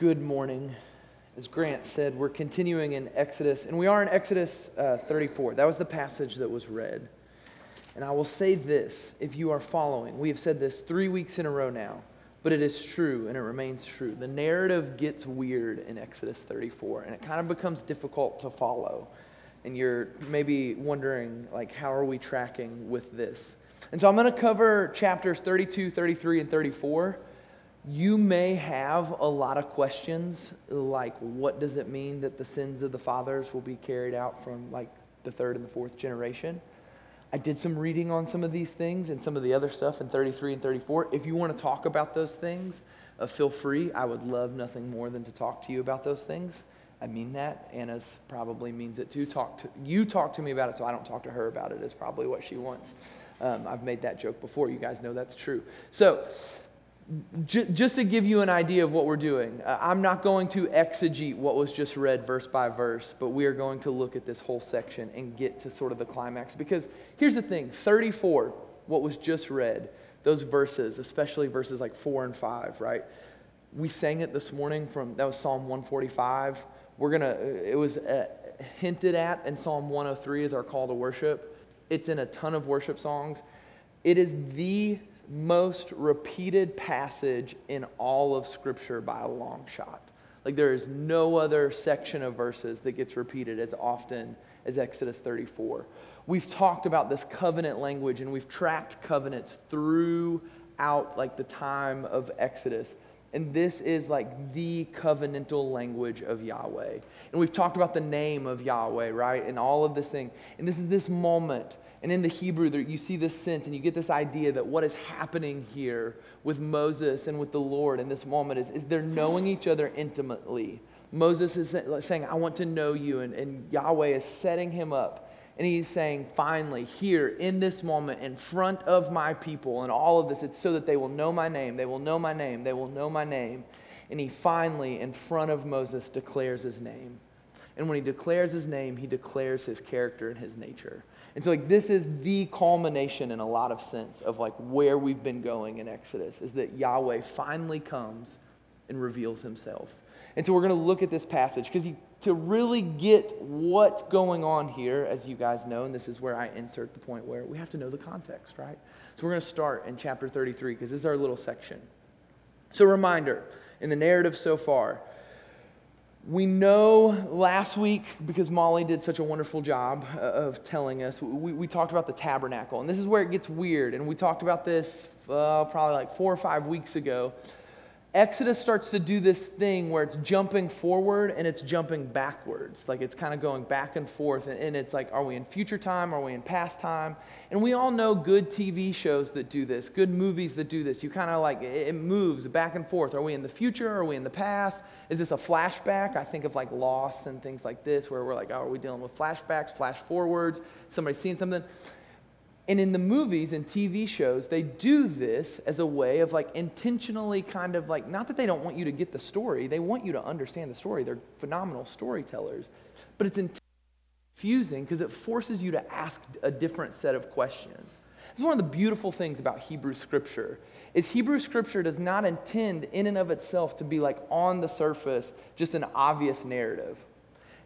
Good morning. As Grant said, we're continuing in Exodus, and we are in Exodus uh, 34. That was the passage that was read. And I will say this if you are following, we have said this three weeks in a row now, but it is true and it remains true. The narrative gets weird in Exodus 34, and it kind of becomes difficult to follow. And you're maybe wondering, like, how are we tracking with this? And so I'm going to cover chapters 32, 33, and 34 you may have a lot of questions like what does it mean that the sins of the fathers will be carried out from like the third and the fourth generation? I did some reading on some of these things and some of the other stuff in 33 and 34 if you want to talk about those things uh, feel free. I would love nothing more than to talk to you about those things. I mean that. Anna's probably means it too. Talk to you talk to me about it so i don't talk to her about it is probably what she wants. Um, i've made that joke before. You guys know that's true. So J- just to give you an idea of what we're doing, uh, I'm not going to exegete what was just read verse by verse, but we are going to look at this whole section and get to sort of the climax. Because here's the thing 34, what was just read, those verses, especially verses like 4 and 5, right? We sang it this morning from, that was Psalm 145. We're going to, it was uh, hinted at in Psalm 103 as our call to worship. It's in a ton of worship songs. It is the most repeated passage in all of Scripture by a long shot. Like there is no other section of verses that gets repeated as often as Exodus 34. We've talked about this covenant language and we've tracked covenants throughout like the time of Exodus. And this is like the covenantal language of Yahweh. And we've talked about the name of Yahweh, right? And all of this thing. And this is this moment and in the Hebrew, you see this sense and you get this idea that what is happening here with Moses and with the Lord in this moment is, is they're knowing each other intimately. Moses is saying, I want to know you. And, and Yahweh is setting him up. And he's saying, finally, here in this moment, in front of my people, and all of this, it's so that they will know my name. They will know my name. They will know my name. And he finally, in front of Moses, declares his name. And when he declares his name, he declares his character and his nature. And so, like, this is the culmination in a lot of sense of like where we've been going in Exodus is that Yahweh finally comes and reveals himself. And so, we're going to look at this passage because to really get what's going on here, as you guys know, and this is where I insert the point where we have to know the context, right? So, we're going to start in chapter 33 because this is our little section. So, reminder in the narrative so far, we know last week, because Molly did such a wonderful job uh, of telling us, we, we talked about the tabernacle. And this is where it gets weird. And we talked about this uh, probably like four or five weeks ago. Exodus starts to do this thing where it's jumping forward and it's jumping backwards. Like it's kind of going back and forth. And, and it's like, are we in future time? Are we in past time? And we all know good TV shows that do this, good movies that do this. You kind of like, it moves back and forth. Are we in the future? Are we in the past? Is this a flashback? I think of like Lost and things like this where we're like, oh, are we dealing with flashbacks, flash forwards, somebody seeing something? And in the movies and TV shows, they do this as a way of like intentionally kind of like, not that they don't want you to get the story, they want you to understand the story. They're phenomenal storytellers. But it's confusing because it forces you to ask a different set of questions. Is one of the beautiful things about Hebrew scripture is Hebrew scripture does not intend in and of itself to be like on the surface just an obvious narrative.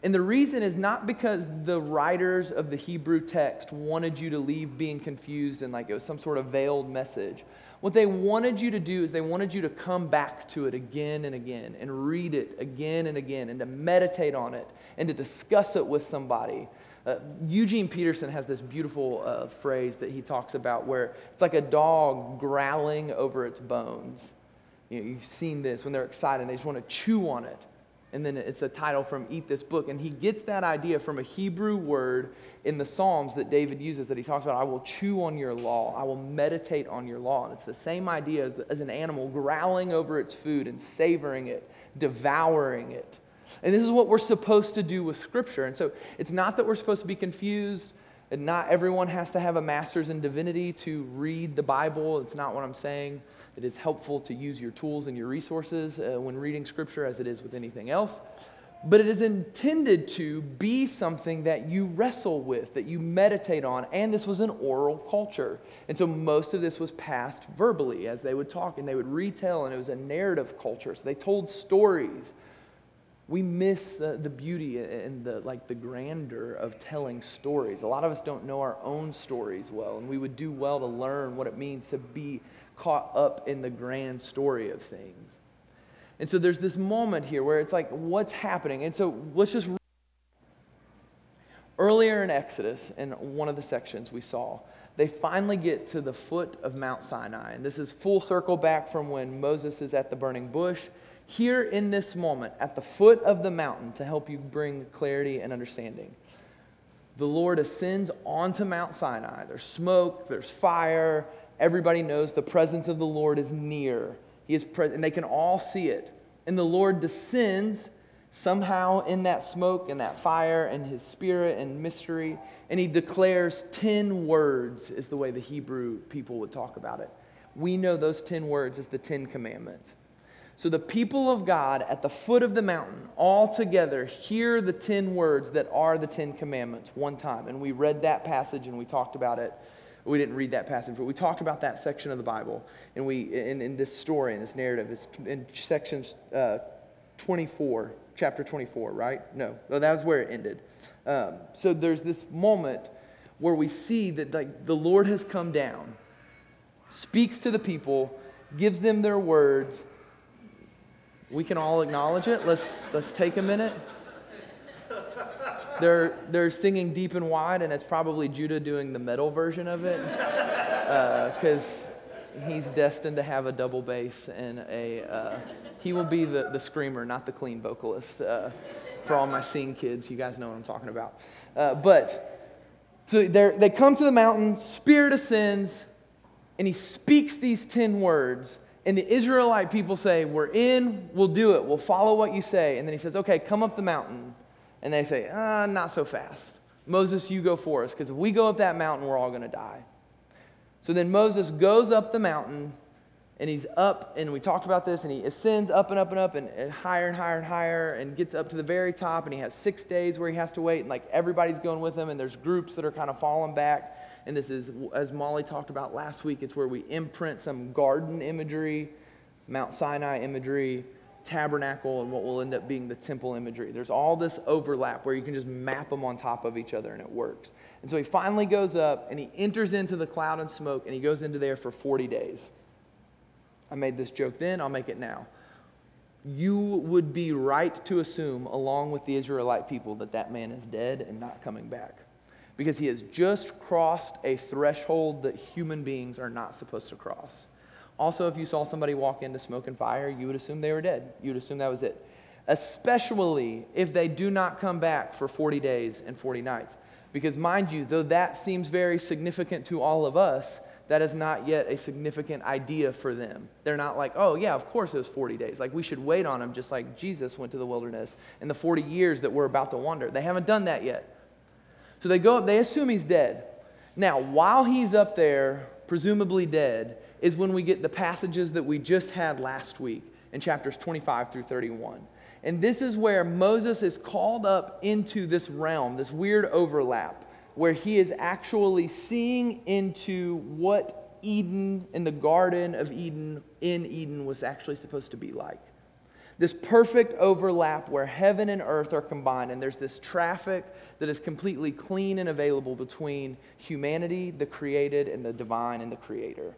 And the reason is not because the writers of the Hebrew text wanted you to leave being confused and like it was some sort of veiled message. What they wanted you to do is they wanted you to come back to it again and again and read it again and again and to meditate on it and to discuss it with somebody. Uh, Eugene Peterson has this beautiful uh, phrase that he talks about where it's like a dog growling over its bones. You know, you've seen this when they're excited and they just want to chew on it and then it's a title from Eat This Book. And he gets that idea from a Hebrew word in the Psalms that David uses that he talks about I will chew on your law, I will meditate on your law. And it's the same idea as, as an animal growling over its food and savoring it, devouring it. And this is what we're supposed to do with Scripture. And so it's not that we're supposed to be confused. And not everyone has to have a master's in divinity to read the Bible. It's not what I'm saying. It is helpful to use your tools and your resources uh, when reading Scripture, as it is with anything else. but it is intended to be something that you wrestle with, that you meditate on. And this was an oral culture. And so most of this was passed verbally as they would talk and they would retell, and it was a narrative culture. So they told stories. We miss the, the beauty and the like the grandeur of telling stories. A lot of us don't know our own stories well, and we would do well to learn what it means to be caught up in the grand story of things. And so there's this moment here where it's like, what's happening? And so let's just. Earlier in Exodus, in one of the sections we saw, they finally get to the foot of Mount Sinai. And this is full circle back from when Moses is at the burning bush. Here in this moment, at the foot of the mountain, to help you bring clarity and understanding, the Lord ascends onto Mount Sinai. There's smoke, there's fire. Everybody knows the presence of the Lord is near. He is present, and they can all see it. And the Lord descends somehow in that smoke and that fire and his spirit and mystery, and he declares 10 words, is the way the Hebrew people would talk about it. We know those 10 words as the 10 commandments. So the people of God at the foot of the mountain, all together, hear the 10 words that are the 10 commandments one time. And we read that passage and we talked about it we didn't read that passage, but we talked about that section of the Bible. And we, in, in this story, in this narrative, it's in section uh, 24, chapter 24, right? No, no that was where it ended. Um, so there's this moment where we see that like, the Lord has come down, speaks to the people, gives them their words. We can all acknowledge it. Let's, let's take a minute they're, they're singing deep and wide, and it's probably Judah doing the metal version of it because uh, he's destined to have a double bass and a. Uh, he will be the, the screamer, not the clean vocalist. Uh, for all my sing kids, you guys know what I'm talking about. Uh, but so they come to the mountain, Spirit ascends, and he speaks these 10 words. And the Israelite people say, We're in, we'll do it, we'll follow what you say. And then he says, Okay, come up the mountain. And they say, uh, not so fast. Moses, you go for us, because if we go up that mountain, we're all going to die. So then Moses goes up the mountain, and he's up, and we talked about this, and he ascends up and up and up, and, and higher and higher and higher, and gets up to the very top, and he has six days where he has to wait, and like everybody's going with him, and there's groups that are kind of falling back. And this is, as Molly talked about last week, it's where we imprint some garden imagery, Mount Sinai imagery, tabernacle and what will end up being the temple imagery. There's all this overlap where you can just map them on top of each other and it works. And so he finally goes up and he enters into the cloud and smoke and he goes into there for 40 days. I made this joke then, I'll make it now. You would be right to assume, along with the Israelite people, that that man is dead and not coming back. Because he has just crossed a threshold that human beings are not supposed to cross. Also, if you saw somebody walk into smoke and fire, you would assume they were dead. You would assume that was it. Especially if they do not come back for 40 days and 40 nights. Because, mind you, though that seems very significant to all of us, that is not yet a significant idea for them. They're not like, oh, yeah, of course it was 40 days. Like, we should wait on them just like Jesus went to the wilderness in the 40 years that we're about to wander. They haven't done that yet. So they go up, they assume he's dead. Now, while he's up there, presumably dead, is when we get the passages that we just had last week in chapters 25 through 31. And this is where Moses is called up into this realm, this weird overlap, where he is actually seeing into what Eden and the Garden of Eden in Eden was actually supposed to be like. This perfect overlap where heaven and earth are combined, and there's this traffic that is completely clean and available between humanity, the created, and the divine and the creator.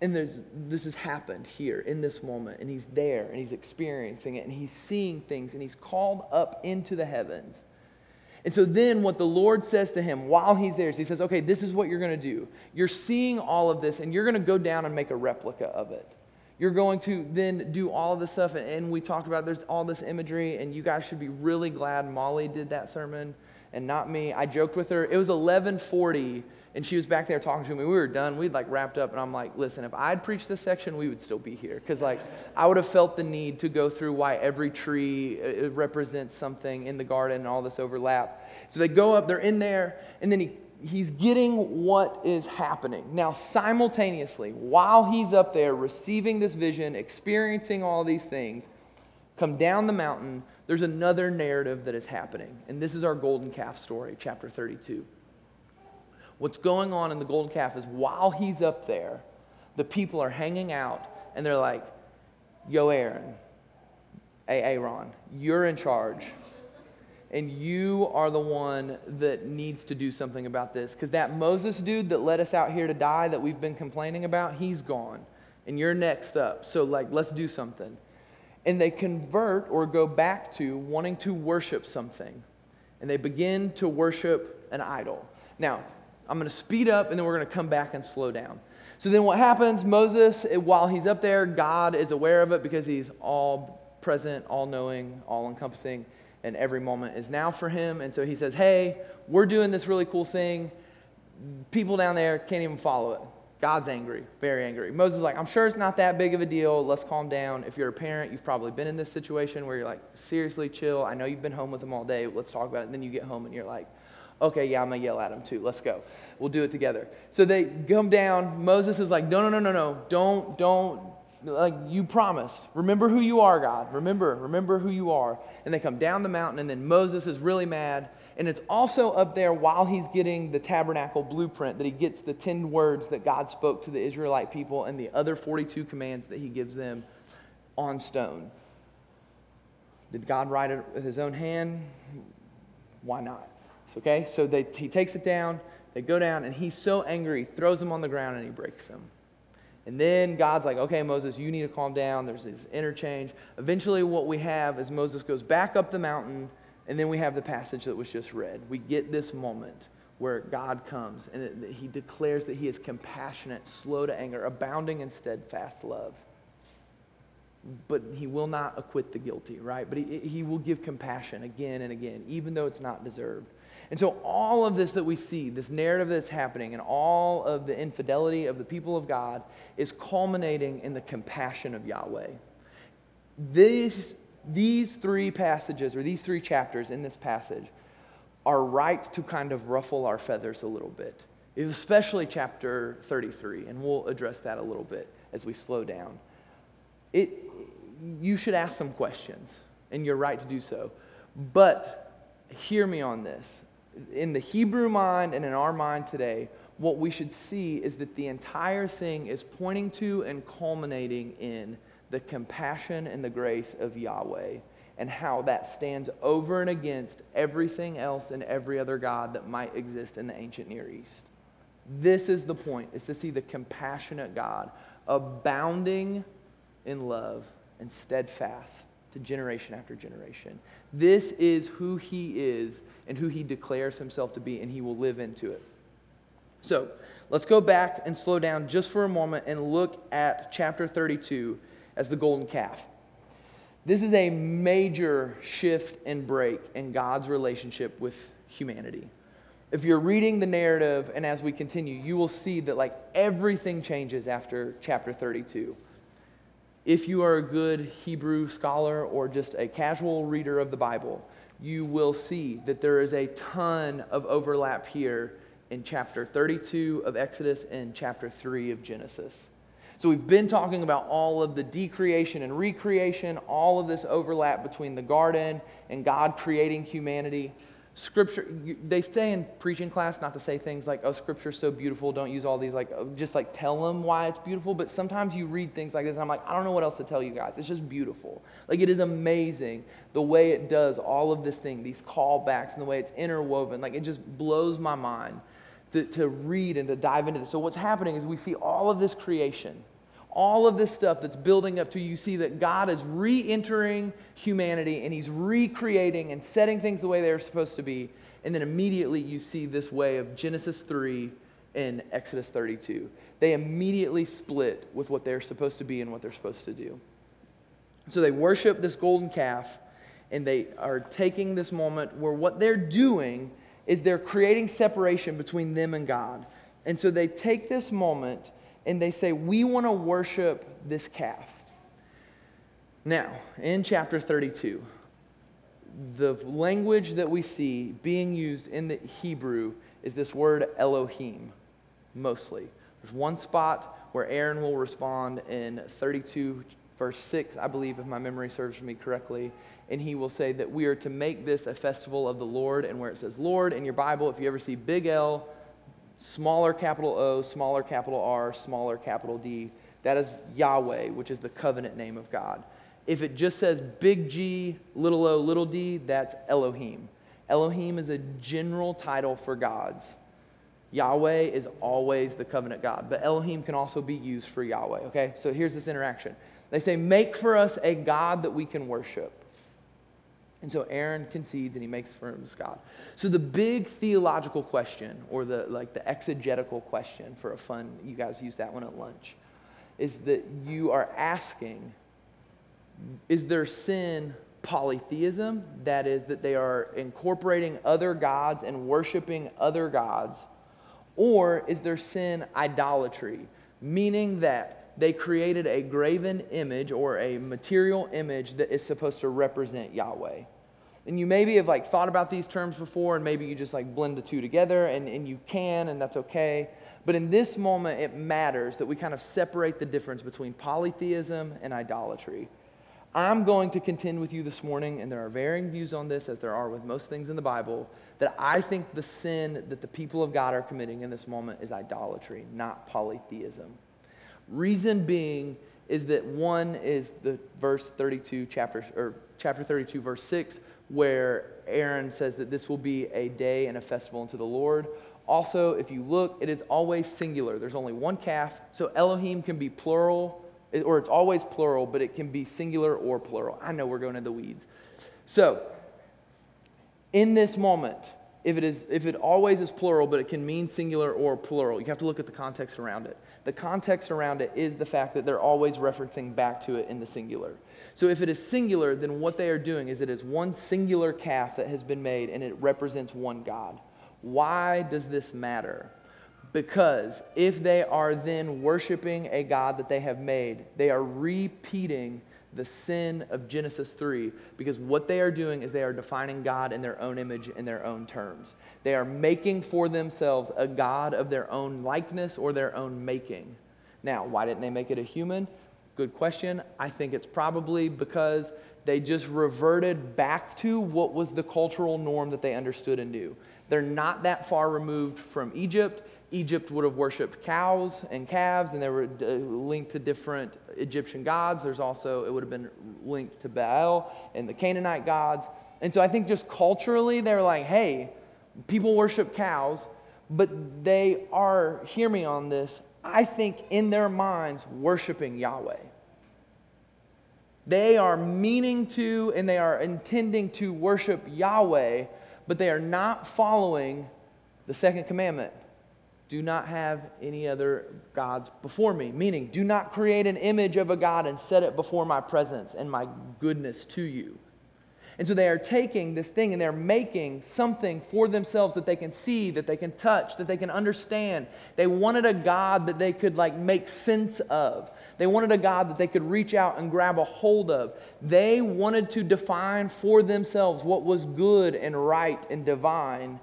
And there's, this has happened here in this moment, and he's there, and he's experiencing it, and he's seeing things, and he's called up into the heavens. And so then what the Lord says to him while he's there is he says, okay, this is what you're going to do. You're seeing all of this, and you're going to go down and make a replica of it. You're going to then do all of this stuff, and we talked about there's all this imagery, and you guys should be really glad Molly did that sermon and not me. I joked with her. It was 1140 and she was back there talking to me. We were done. We'd like wrapped up, and I'm like, listen, if I'd preached this section, we would still be here. Because like I would have felt the need to go through why every tree uh, represents something in the garden and all this overlap. So they go up, they're in there, and then he, he's getting what is happening. Now, simultaneously, while he's up there receiving this vision, experiencing all these things, come down the mountain, there's another narrative that is happening. And this is our golden calf story, chapter 32. What's going on in the golden calf is while he's up there, the people are hanging out and they're like, Yo, Aaron, hey, Aaron, you're in charge. And you are the one that needs to do something about this. Because that Moses dude that led us out here to die that we've been complaining about, he's gone. And you're next up. So, like, let's do something and they convert or go back to wanting to worship something. And they begin to worship an idol. Now, I'm going to speed up and then we're going to come back and slow down. So then what happens? Moses, while he's up there, God is aware of it because he's all present, all knowing, all encompassing, and every moment is now for him. And so he says, Hey, we're doing this really cool thing. People down there can't even follow it. God's angry, very angry. Moses is like, I'm sure it's not that big of a deal. Let's calm down. If you're a parent, you've probably been in this situation where you're like, seriously, chill. I know you've been home with them all day. Let's talk about it. And then you get home and you're like, okay, yeah, I'm going to yell at them too. Let's go. We'll do it together. So they come down. Moses is like, no, no, no, no, no. Don't, don't, like you promised. Remember who you are, God. Remember, remember who you are. And they come down the mountain, and then Moses is really mad and it's also up there while he's getting the tabernacle blueprint that he gets the 10 words that God spoke to the Israelite people and the other 42 commands that he gives them on stone. Did God write it with his own hand? Why not? It's okay. So they, he takes it down, they go down, and he's so angry, he throws them on the ground, and he breaks them. And then God's like, okay, Moses, you need to calm down. There's this interchange. Eventually, what we have is Moses goes back up the mountain and then we have the passage that was just read. We get this moment where God comes and it, he declares that he is compassionate, slow to anger, abounding in steadfast love. But he will not acquit the guilty, right? But he, he will give compassion again and again, even though it's not deserved. And so, all of this that we see, this narrative that's happening, and all of the infidelity of the people of God is culminating in the compassion of Yahweh. This these three passages, or these three chapters in this passage, are right to kind of ruffle our feathers a little bit, especially chapter 33, and we'll address that a little bit as we slow down. It, you should ask some questions, and you're right to do so. But hear me on this. In the Hebrew mind and in our mind today, what we should see is that the entire thing is pointing to and culminating in the compassion and the grace of Yahweh and how that stands over and against everything else and every other God that might exist in the ancient Near East. This is the point, is to see the compassionate God abounding in love and steadfast to generation after generation. This is who he is and who he declares himself to be, and he will live into it. So let's go back and slow down just for a moment and look at chapter 32 as the golden calf. This is a major shift and break in God's relationship with humanity. If you're reading the narrative and as we continue, you will see that like everything changes after chapter 32. If you are a good Hebrew scholar or just a casual reader of the Bible, you will see that there is a ton of overlap here in chapter 32 of Exodus and chapter 3 of Genesis. So we've been talking about all of the decreation and recreation, all of this overlap between the garden and God creating humanity. Scripture, they say in preaching class not to say things like, oh, Scripture's so beautiful, don't use all these, like, oh, just like tell them why it's beautiful. But sometimes you read things like this, and I'm like, I don't know what else to tell you guys. It's just beautiful. Like, it is amazing the way it does all of this thing, these callbacks, and the way it's interwoven. Like, it just blows my mind to, to read and to dive into this. So, what's happening is we see all of this creation, all of this stuff that's building up to you see that God is re entering humanity and He's recreating and setting things the way they're supposed to be. And then immediately you see this way of Genesis 3 and Exodus 32. They immediately split with what they're supposed to be and what they're supposed to do. So they worship this golden calf and they are taking this moment where what they're doing is they're creating separation between them and God. And so they take this moment and they say, We want to worship this calf. Now, in chapter 32, the language that we see being used in the Hebrew is this word Elohim, mostly. There's one spot where Aaron will respond in 32 verse 6, I believe, if my memory serves me correctly. And he will say that we are to make this a festival of the Lord. And where it says Lord in your Bible, if you ever see big L, smaller capital O, smaller capital R, smaller capital D, that is Yahweh, which is the covenant name of God. If it just says big G, little o, little d, that's Elohim. Elohim is a general title for gods. Yahweh is always the covenant God, but Elohim can also be used for Yahweh, okay? So here's this interaction. They say, Make for us a God that we can worship. And so Aaron concedes and he makes for him God. So the big theological question, or the like the exegetical question for a fun, you guys use that one at lunch, is that you are asking, is their sin polytheism? That is, that they are incorporating other gods and worshiping other gods. Or is their sin idolatry? Meaning that they created a graven image or a material image that is supposed to represent Yahweh. And you maybe have like thought about these terms before, and maybe you just like blend the two together, and, and you can, and that's okay. But in this moment, it matters that we kind of separate the difference between polytheism and idolatry. I'm going to contend with you this morning, and there are varying views on this, as there are with most things in the Bible, that I think the sin that the people of God are committing in this moment is idolatry, not polytheism. Reason being is that one is the verse 32, chapter, or chapter 32, verse 6, where Aaron says that this will be a day and a festival unto the Lord. Also, if you look, it is always singular. There's only one calf. So Elohim can be plural, or it's always plural, but it can be singular or plural. I know we're going into the weeds. So, in this moment, if it, is, if it always is plural, but it can mean singular or plural, you have to look at the context around it. The context around it is the fact that they're always referencing back to it in the singular. So if it is singular, then what they are doing is it is one singular calf that has been made and it represents one God. Why does this matter? Because if they are then worshiping a God that they have made, they are repeating the sin of Genesis 3 because what they are doing is they are defining God in their own image, in their own terms. They are making for themselves a God of their own likeness or their own making. Now, why didn't they make it a human? Good question. I think it's probably because they just reverted back to what was the cultural norm that they understood and knew. They're not that far removed from Egypt. Egypt would have worshiped cows and calves, and they were uh, linked to different Egyptian gods. There's also, it would have been linked to Baal and the Canaanite gods. And so I think just culturally, they're like, hey, people worship cows, but they are, hear me on this, I think in their minds, worshiping Yahweh. They are meaning to and they are intending to worship Yahweh, but they are not following the second commandment do not have any other gods before me. Meaning, do not create an image of a God and set it before my presence and my goodness to you. And so they are taking this thing and they're making something for themselves that they can see, that they can touch, that they can understand. They wanted a God that they could like make sense of. They wanted a God that they could reach out and grab a hold of. They wanted to define for themselves what was good and right and divine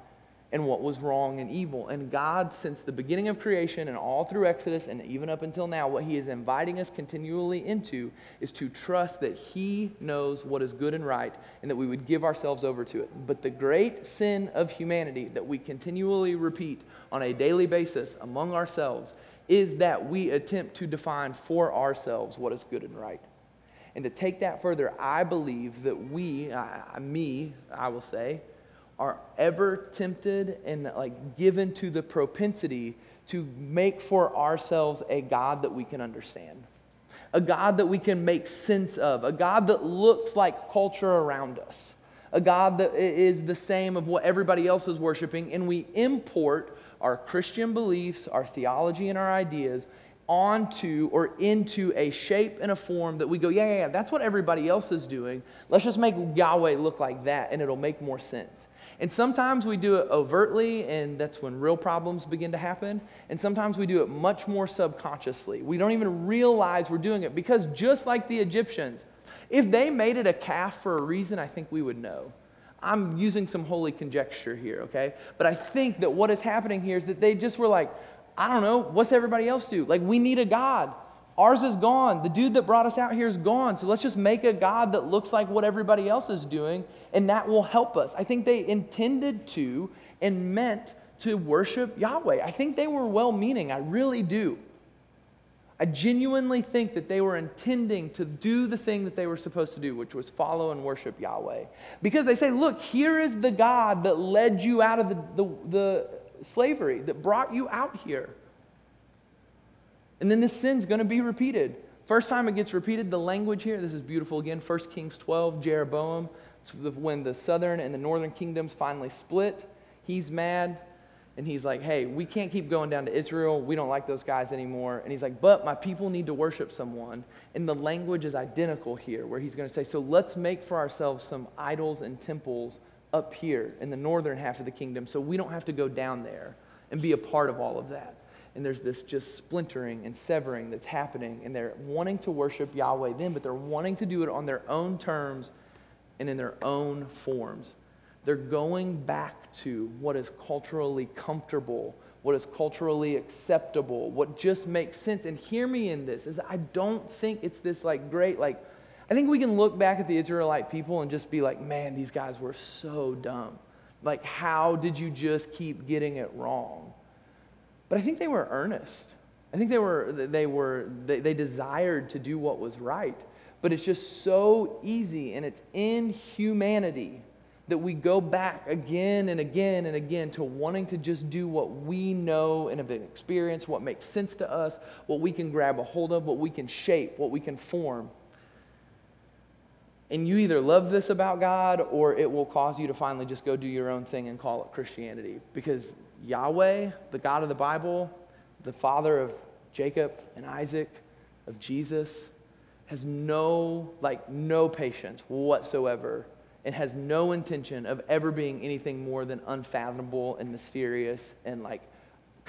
and what was wrong and evil. And God, since the beginning of creation and all through Exodus and even up until now, what He is inviting us continually into is to trust that He knows what is good and right and that we would give ourselves over to it. But the great sin of humanity that we continually repeat on a daily basis among ourselves is that we attempt to define for ourselves what is good and right. And to take that further, I believe that we, uh, me, I will say, are ever tempted and like given to the propensity to make for ourselves a God that we can understand, a God that we can make sense of, a God that looks like culture around us, a God that is the same of what everybody else is worshiping, and we import our Christian beliefs, our theology, and our ideas onto or into a shape and a form that we go, yeah, yeah, yeah, that's what everybody else is doing. Let's just make Yahweh look like that, and it'll make more sense. And sometimes we do it overtly, and that's when real problems begin to happen. And sometimes we do it much more subconsciously. We don't even realize we're doing it because just like the Egyptians, if they made it a calf for a reason, I think we would know. I'm using some holy conjecture here, okay? But I think that what is happening here is that they just were like, I don't know, what's everybody else do? Like, we need a God. Ours is gone. The dude that brought us out here is gone. So let's just make a God that looks like what everybody else is doing, and that will help us. I think they intended to and meant to worship Yahweh. I think they were well meaning. I really do. I genuinely think that they were intending to do the thing that they were supposed to do, which was follow and worship Yahweh. Because they say, look, here is the God that led you out of the, the, the slavery, that brought you out here. And then this sin's going to be repeated. First time it gets repeated, the language here, this is beautiful again, 1 Kings 12, Jeroboam. When the southern and the northern kingdoms finally split. He's mad and he's like, hey, we can't keep going down to Israel. We don't like those guys anymore. And he's like, but my people need to worship someone. And the language is identical here, where he's going to say, so let's make for ourselves some idols and temples up here in the northern half of the kingdom so we don't have to go down there and be a part of all of that. And there's this just splintering and severing that's happening. And they're wanting to worship Yahweh then, but they're wanting to do it on their own terms and in their own forms. They're going back to what is culturally comfortable, what is culturally acceptable, what just makes sense. And hear me in this is I don't think it's this like great like I think we can look back at the Israelite people and just be like, man, these guys were so dumb. Like, how did you just keep getting it wrong? But I think they were earnest. I think they were, they were, they, they desired to do what was right. But it's just so easy and it's in humanity that we go back again and again and again to wanting to just do what we know and have experienced, what makes sense to us, what we can grab a hold of, what we can shape, what we can form. And you either love this about God or it will cause you to finally just go do your own thing and call it Christianity. Because Yahweh, the God of the Bible, the father of Jacob and Isaac, of Jesus, has no, like, no patience whatsoever and has no intention of ever being anything more than unfathomable and mysterious and like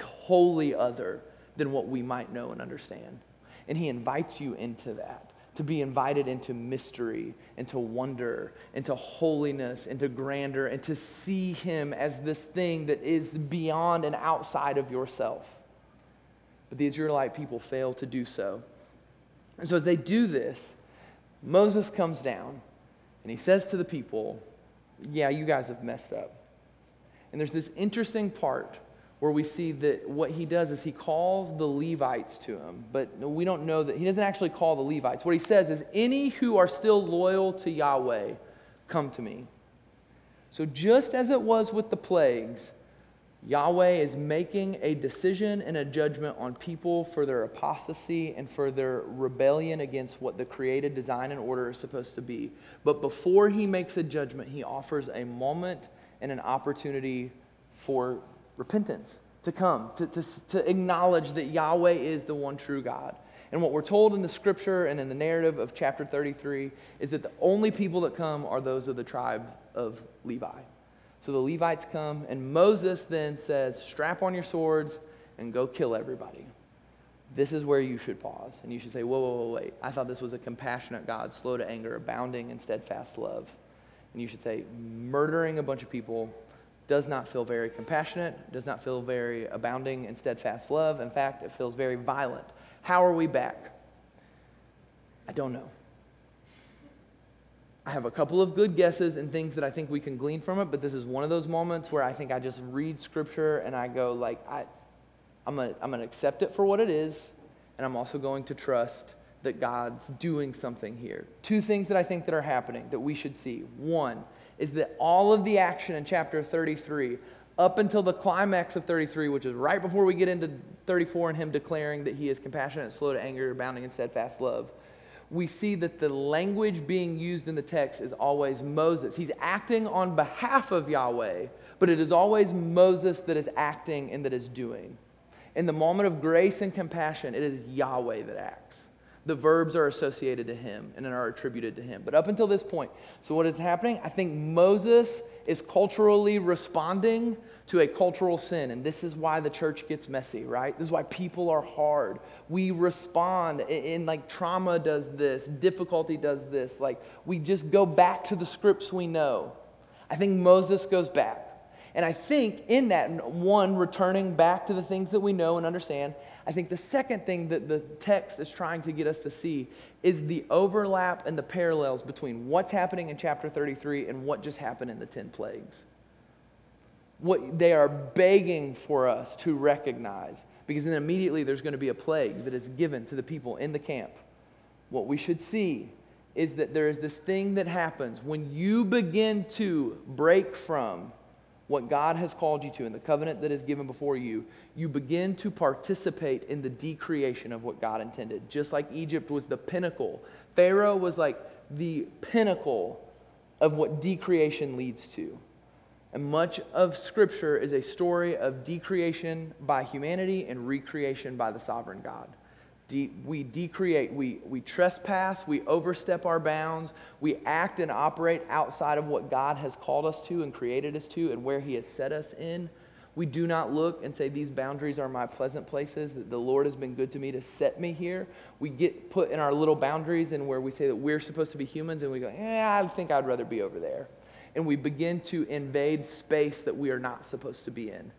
wholly other than what we might know and understand. And he invites you into that, to be invited into mystery, into wonder, into holiness, into grandeur, and to see him as this thing that is beyond and outside of yourself. But the Israelite people fail to do so. And so as they do this, Moses comes down and he says to the people, Yeah, you guys have messed up. And there's this interesting part where we see that what he does is he calls the Levites to him, but we don't know that he doesn't actually call the Levites. What he says is, Any who are still loyal to Yahweh, come to me. So just as it was with the plagues, Yahweh is making a decision and a judgment on people for their apostasy and for their rebellion against what the created design and order is supposed to be. But before he makes a judgment, he offers a moment and an opportunity for repentance to come, to, to, to acknowledge that Yahweh is the one true God. And what we're told in the scripture and in the narrative of chapter 33 is that the only people that come are those of the tribe of Levi. So the Levites come, and Moses then says, Strap on your swords and go kill everybody. This is where you should pause. And you should say, Whoa, whoa, whoa, wait. I thought this was a compassionate God, slow to anger, abounding in steadfast love. And you should say, Murdering a bunch of people does not feel very compassionate, does not feel very abounding in steadfast love. In fact, it feels very violent. How are we back? I don't know. I have a couple of good guesses and things that I think we can glean from it, but this is one of those moments where I think I just read scripture and I go like, I, I'm gonna, I'm gonna accept it for what it is, and I'm also going to trust that God's doing something here. Two things that I think that are happening that we should see. One is that all of the action in chapter 33 up until the climax of 33, which is right before we get into 34 and him declaring that he is compassionate, slow to anger, abounding in steadfast love, we see that the language being used in the text is always Moses. He's acting on behalf of Yahweh, but it is always Moses that is acting and that is doing. In the moment of grace and compassion, it is Yahweh that acts. The verbs are associated to him and are attributed to him. But up until this point, so what is happening? I think Moses is culturally responding to a cultural sin. And this is why the church gets messy, right? This is why people are hard. We respond, in like trauma does this, difficulty does this. Like we just go back to the scripts we know. I think Moses goes back. And I think in that, one, returning back to the things that we know and understand, I think the second thing that the text is trying to get us to see is the overlap and the parallels between what's happening in chapter 33 and what just happened in the 10 plagues. What they are begging for us to recognize, because then immediately there's going to be a plague that is given to the people in the camp. What we should see is that there is this thing that happens when you begin to break from what God has called you to and the covenant that is given before you, you begin to participate in the decreation of what God intended. Just like Egypt was the pinnacle, Pharaoh was like the pinnacle of what decreation leads to. And much of Scripture is a story of decreation by humanity and recreation by the sovereign God de- we decreate, we, we trespass, we overstep our bounds, we act and operate outside of what God has called us to and created us to and where He has set us in. We do not look and say, These boundaries are my pleasant places, that the Lord has been good to me to set me here. We get put in our little boundaries and where we say that we're supposed to be humans, and we go, Yeah, I think I'd rather be over there. And we begin to invade space that we are not supposed to be in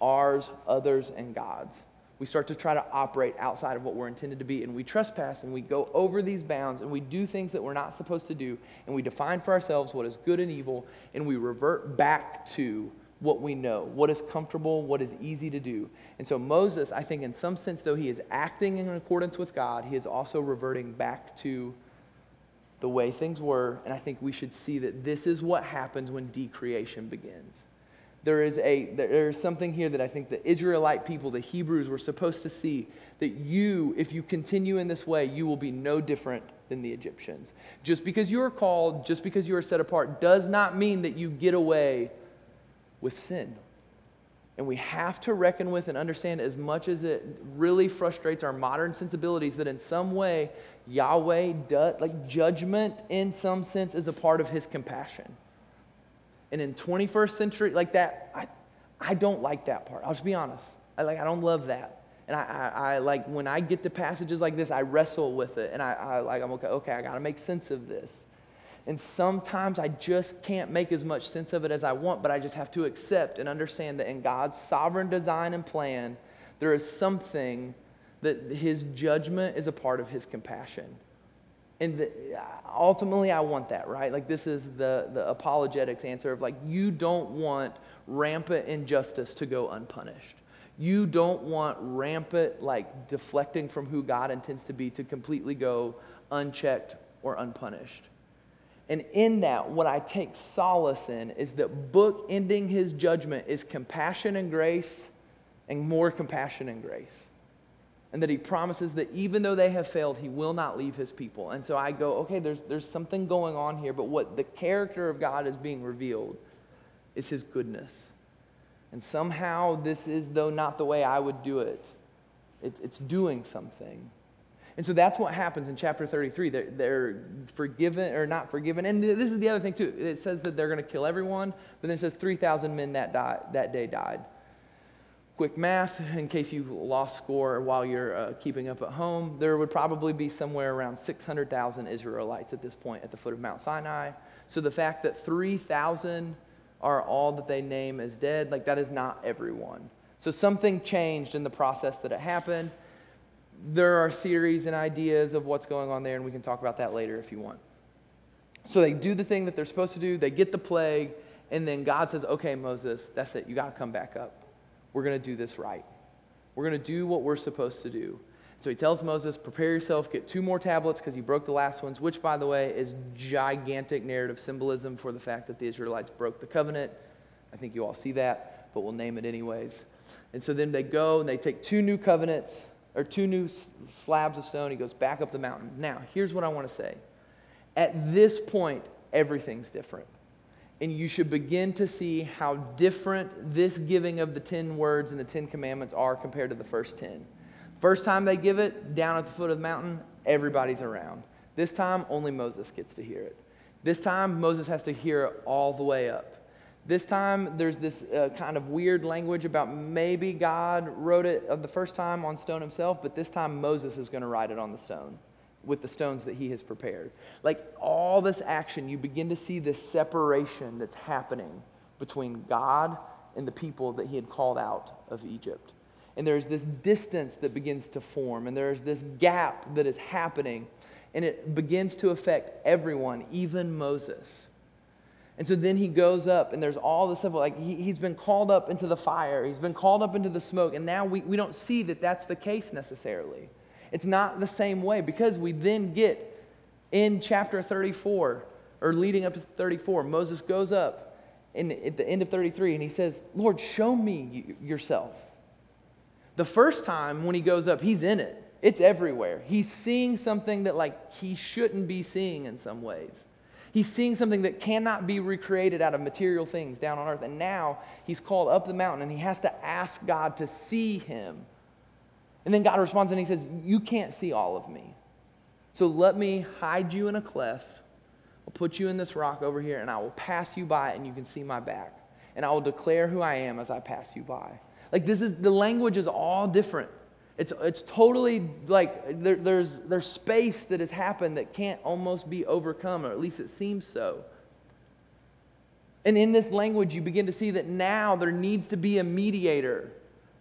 ours, others, and God's. We start to try to operate outside of what we're intended to be, and we trespass and we go over these bounds and we do things that we're not supposed to do, and we define for ourselves what is good and evil, and we revert back to what we know, what is comfortable, what is easy to do. And so, Moses, I think, in some sense, though he is acting in accordance with God, he is also reverting back to the way things were. And I think we should see that this is what happens when decreation begins there is a there is something here that I think the Israelite people, the Hebrews, were supposed to see that you, if you continue in this way, you will be no different than the Egyptians. Just because you are called, just because you are set apart, does not mean that you get away with sin. And we have to reckon with and understand as much as it really frustrates our modern sensibilities that in some way Yahweh does like judgment in some sense is a part of his compassion. And in 21st century, like that, I, I don't like that part. I'll just be honest. I, like, I don't love that. And I, I, I like, when I get to passages like this, I wrestle with it. And I, I like, I'm okay, okay, I got to make sense of this. And sometimes I just can't make as much sense of it as I want, but I just have to accept and understand that in God's sovereign design and plan, there is something that his judgment is a part of his compassion. And the, ultimately, I want that, right? Like, this is the, the apologetics answer of like, you don't want rampant injustice to go unpunished. You don't want rampant, like, deflecting from who God intends to be to completely go unchecked or unpunished. And in that, what I take solace in is that book ending his judgment is compassion and grace and more compassion and grace and that he promises that even though they have failed, he will not leave his people. And so I go, okay, there's, there's something going on here, but what the character of God is being revealed is his goodness. And somehow this is, though not the way I would do it, it it's doing something. And so that's what happens in chapter 33. They're, they're forgiven or not forgiven. And this is the other thing, too. It says that they're going to kill everyone, but then it says 3,000 men that, that day died quick math in case you lost score while you're uh, keeping up at home there would probably be somewhere around 600000 israelites at this point at the foot of mount sinai so the fact that 3000 are all that they name as dead like that is not everyone so something changed in the process that it happened there are theories and ideas of what's going on there and we can talk about that later if you want so they do the thing that they're supposed to do they get the plague and then god says okay moses that's it you got to come back up we're going to do this right. We're going to do what we're supposed to do. So he tells Moses, prepare yourself, get two more tablets because you broke the last ones, which, by the way, is gigantic narrative symbolism for the fact that the Israelites broke the covenant. I think you all see that, but we'll name it anyways. And so then they go and they take two new covenants, or two new slabs of stone. He goes back up the mountain. Now, here's what I want to say. At this point, everything's different and you should begin to see how different this giving of the 10 words and the 10 commandments are compared to the first 10. First time they give it, down at the foot of the mountain, everybody's around. This time, only Moses gets to hear it. This time, Moses has to hear it all the way up. This time, there's this uh, kind of weird language about maybe God wrote it uh, the first time on stone himself, but this time Moses is going to write it on the stone with the stones that he has prepared. Like all this action, you begin to see this separation that's happening between God and the people that he had called out of Egypt. and there's this distance that begins to form, and there's this gap that is happening, and it begins to affect everyone, even Moses. And so then he goes up, and there's all this stuff. Like he, he's been called up into the fire, he's been called up into the smoke, and now we, we don't see that that's the case necessarily. It's not the same way because we then get in chapter 34, or leading up to 34, Moses goes up in, at the end of 33 and he says, Lord, show me yourself. The first time when he goes up, he's in it. It's everywhere. He's seeing something that like he shouldn't be seeing in some ways. He's seeing something that cannot be recreated out of material things down on earth. And now he's called up the mountain and he has to ask God to see him. And then God responds and he says, You can't see all of me. So let me hide you in a cleft. I'll put you in this rock over here and I will pass you by and you can see my back. And I will declare who I am as I pass you by. Like this is the language is all different. It's, it's totally like there, there's, there's space that has happened that can't almost be overcome, or at least it seems so. And in this language, you begin to see that now there needs to be a mediator.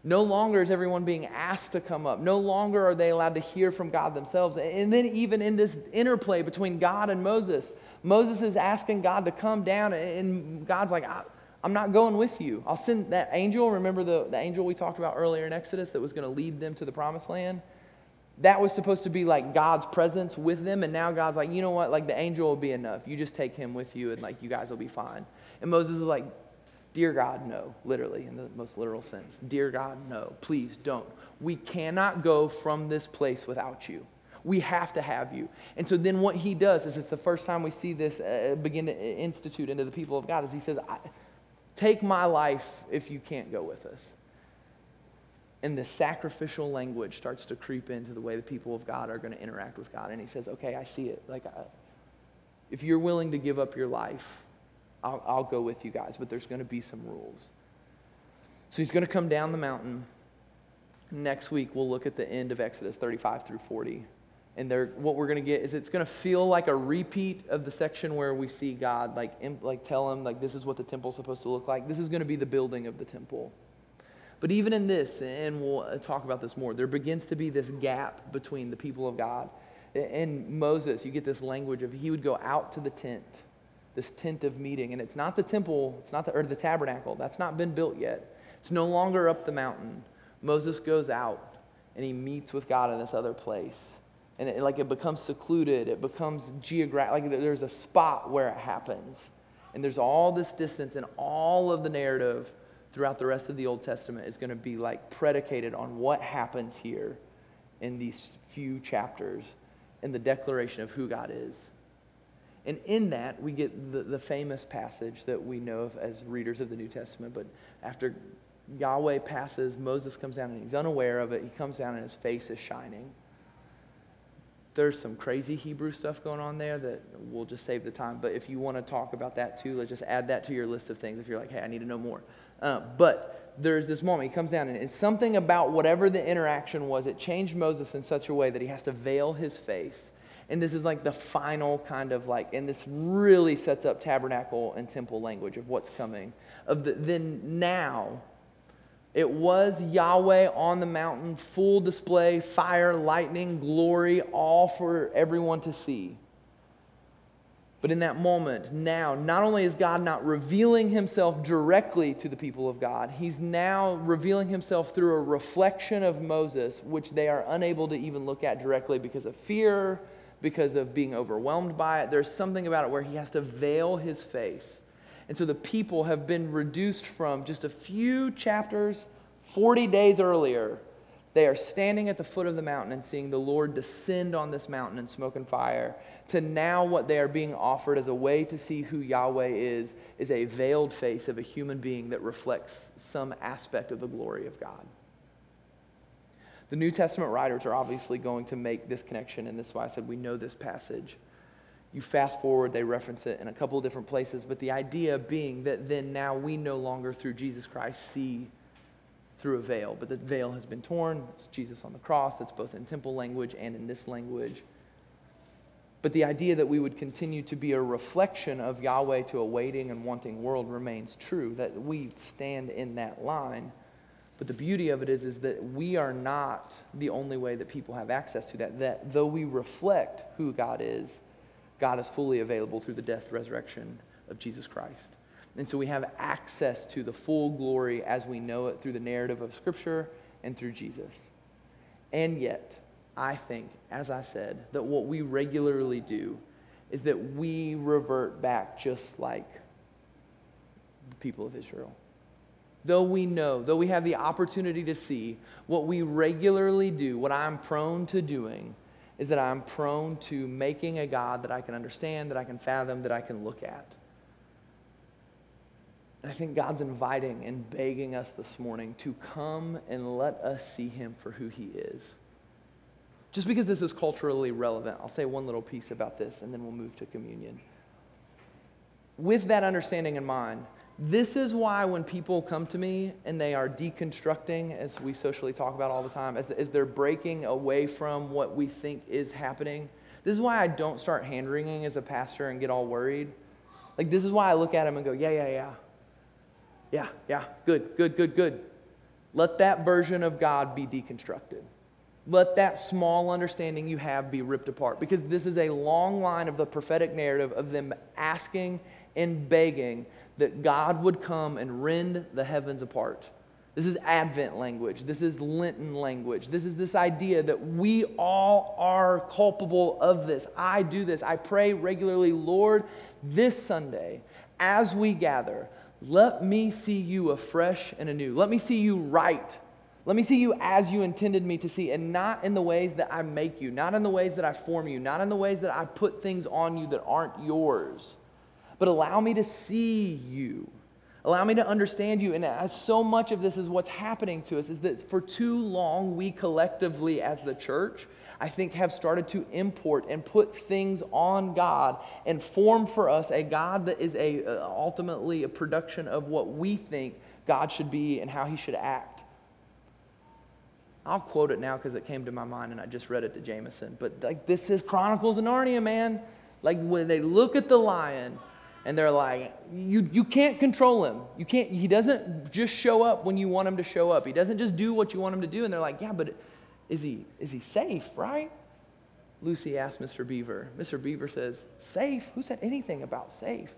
No longer is everyone being asked to come up. No longer are they allowed to hear from God themselves. And then, even in this interplay between God and Moses, Moses is asking God to come down, and God's like, I'm not going with you. I'll send that angel. Remember the, the angel we talked about earlier in Exodus that was going to lead them to the promised land? That was supposed to be like God's presence with them. And now God's like, you know what? Like the angel will be enough. You just take him with you and like you guys will be fine. And Moses is like, Dear God, no, literally, in the most literal sense. Dear God, no, please don't. We cannot go from this place without you. We have to have you. And so then what he does is it's the first time we see this uh, begin to institute into the people of God is he says, Take my life if you can't go with us. And the sacrificial language starts to creep into the way the people of God are going to interact with God. And he says, okay, I see it. Like, I, if you're willing to give up your life, I'll, I'll go with you guys, but there's going to be some rules. So he's going to come down the mountain. Next week, we'll look at the end of Exodus 35 through 40 and what we're going to get is it's going to feel like a repeat of the section where we see God like, like tell him like this is what the temple's supposed to look like. This is going to be the building of the temple. But even in this, and we'll uh, talk about this more, there begins to be this gap between the people of God. and Moses, you get this language of he would go out to the tent, this tent of meeting, and it's not the temple, it's not the or the tabernacle. That's not been built yet. It's no longer up the mountain. Moses goes out and he meets with God in this other place and it, like it becomes secluded it becomes geographic like there's a spot where it happens. And there's all this distance and all of the narrative throughout the rest of the old testament is going to be like predicated on what happens here in these few chapters in the declaration of who god is. And in that we get the, the famous passage that we know of as readers of the new testament but after yahweh passes moses comes down and he's unaware of it he comes down and his face is shining there's some crazy Hebrew stuff going on there that we'll just save the time. But if you want to talk about that too, let's just add that to your list of things if you're like, hey, I need to know more. Uh, but there's this moment. He comes down, and it's something about whatever the interaction was. It changed Moses in such a way that he has to veil his face. And this is like the final kind of like, and this really sets up tabernacle and temple language of what's coming. Of the, then now, it was Yahweh on the mountain, full display, fire, lightning, glory, all for everyone to see. But in that moment, now, not only is God not revealing himself directly to the people of God, he's now revealing himself through a reflection of Moses, which they are unable to even look at directly because of fear, because of being overwhelmed by it. There's something about it where he has to veil his face and so the people have been reduced from just a few chapters, 40 days earlier, they are standing at the foot of the mountain and seeing the Lord descend on this mountain in smoke and fire, to now what they are being offered as a way to see who Yahweh is, is a veiled face of a human being that reflects some aspect of the glory of God. The New Testament writers are obviously going to make this connection, and this is why I said we know this passage. You fast forward, they reference it in a couple of different places, but the idea being that then now we no longer through Jesus Christ see through a veil, but the veil has been torn. It's Jesus on the cross, that's both in temple language and in this language. But the idea that we would continue to be a reflection of Yahweh to a waiting and wanting world remains true, that we stand in that line But the beauty of it is, is that we are not the only way that people have access to that. That though we reflect who God is, God is fully available through the death, resurrection of Jesus Christ. And so we have access to the full glory as we know it through the narrative of Scripture and through Jesus. And yet, I think, as I said, that what we regularly do is that we revert back just like the people of Israel. Though we know, though we have the opportunity to see, what we regularly do, what I'm prone to doing, is that I'm prone to making a God that I can understand, that I can fathom, that I can look at. And I think God's inviting and begging us this morning to come and let us see him for who he is. Just because this is culturally relevant, I'll say one little piece about this and then we'll move to communion. With that understanding in mind, this is why when people come to me and they are deconstructing, as we socially talk about all the time, as, as they're breaking away from what we think is happening, this is why I don't start hand wringing as a pastor and get all worried. Like, this is why I look at them and go, yeah, yeah, yeah. Yeah, yeah, good, good, good, good. Let that version of God be deconstructed. Let that small understanding you have be ripped apart. Because this is a long line of the prophetic narrative of them asking and begging that God would come and rend the heavens apart. This is Advent language. This is Lenten language. This is this idea that we all are culpable of this. I do this. I pray regularly, Lord, this Sunday, as we gather, let me see you afresh and anew. Let me see you right. Let me see you as you intended me to see, and not in the ways that I make you, not in the ways that I form you, not in the ways that I put things on you that aren't yours, but allow me to see you. Allow me to understand you. And so much of this is what's happening to us is that for too long, we collectively as the church I think, have started to import and put things on God and form for us a God that is a, uh, ultimately a production of what we think God should be and how he should act. I'll quote it now because it came to my mind and I just read it to Jameson. But like this is Chronicles of Narnia, man. Like when they look at the lion and they're like, you, you can't control him. You can't, he doesn't just show up when you want him to show up. He doesn't just do what you want him to do. And they're like, yeah, but is he, is he safe, right? Lucy asked Mr. Beaver. Mr. Beaver says, Safe? Who said anything about safe?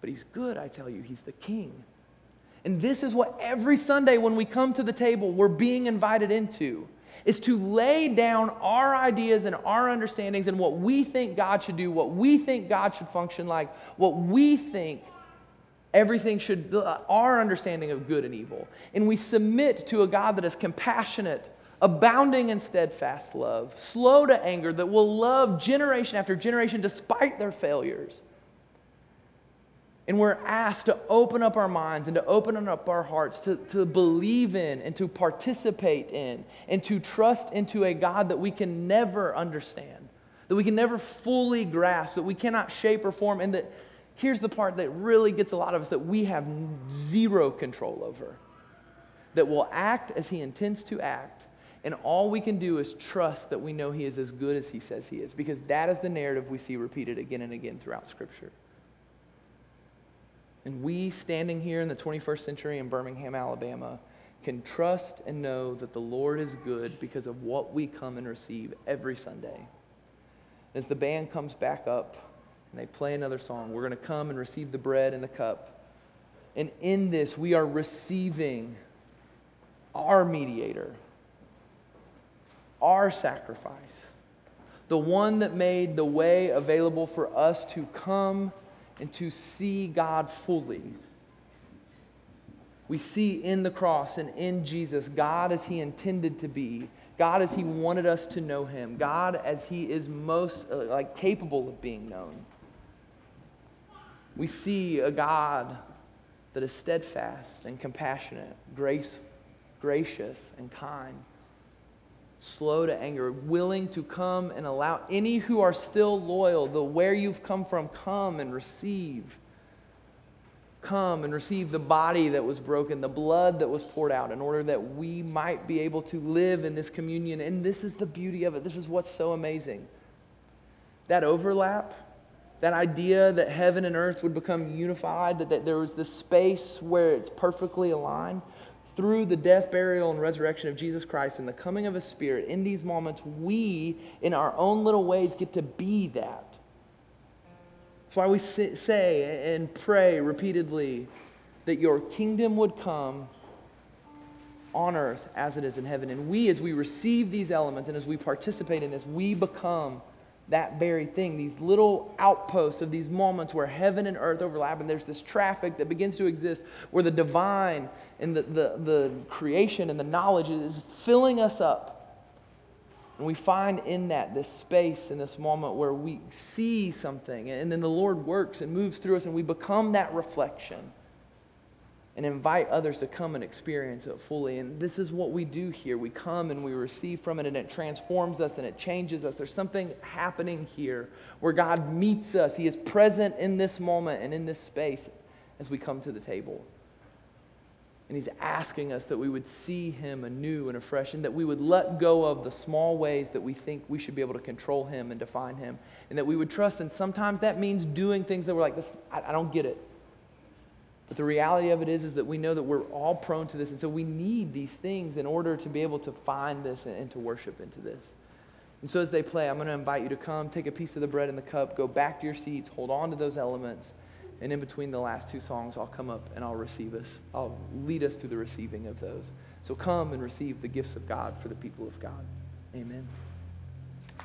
But he's good, I tell you. He's the king. And this is what every Sunday when we come to the table, we're being invited into is to lay down our ideas and our understandings and what we think God should do, what we think God should function like, what we think everything should, our understanding of good and evil. And we submit to a God that is compassionate abounding in steadfast love, slow to anger, that will love generation after generation despite their failures. And we're asked to open up our minds and to open up our hearts to, to believe in and to participate in and to trust into a God that we can never understand, that we can never fully grasp, that we cannot shape or form. And that here's the part that really gets a lot of us that we have zero control over, that will act as He intends to act and all we can do is trust that we know He is as good as He says He is, because that is the narrative we see repeated again and again throughout Scripture. And we, standing here in the 21st century in Birmingham, Alabama, can trust and know that the Lord is good because of what we come and receive every Sunday. As the band comes back up and they play another song, we're going to come and receive the bread and the cup. And in this, we are receiving our mediator our sacrifice, the one that made the way available for us to come and to see God fully. We see in the cross and in Jesus God as He intended to be, God as He wanted us to know Him, God as He is most uh, like capable of being known. We see a God that is steadfast and compassionate, grace, gracious and kind slow to anger, willing to come and allow any who are still loyal, the where you've come from, come and receive. Come and receive the body that was broken, the blood that was poured out, in order that we might be able to live in this communion. And this is the beauty of it. This is what's so amazing. That overlap, that idea that heaven and earth would become unified, that, that there was this space where it's perfectly aligned through the death, burial, and resurrection of Jesus Christ and the coming of His Spirit, in these moments, we, in our own little ways, get to be that. That's why we say and pray repeatedly that your kingdom would come on earth as it is in heaven. And we, as we receive these elements and as we participate in this, we become that very thing. These little outposts of these moments where heaven and earth overlap, and there's this traffic that begins to exist where the divine and the, the, the creation and the knowledge is filling us up. And we find in that this space in this moment where we see something, and then the Lord works and moves through us, and we become that reflection and invite others to come and experience it fully. And this is what we do here. We come and we receive from it, and it transforms us and it changes us. There's something happening here where God meets us. He is present in this moment and in this space as we come to the table. And He's asking us that we would see Him anew and afresh, and that we would let go of the small ways that we think we should be able to control Him and define Him, and that we would trust. And sometimes that means doing things that we're like, this, I, I don't get it. But the reality of it is, is that we know that we're all prone to this. And so we need these things in order to be able to find this and, and to worship into this. And so as they play, I'm going to invite you to come, take a piece of the bread and the cup, go back to your seats, hold on to those elements. And in between the last two songs, I'll come up and I'll receive us. I'll lead us through the receiving of those. So come and receive the gifts of God for the people of God. Amen.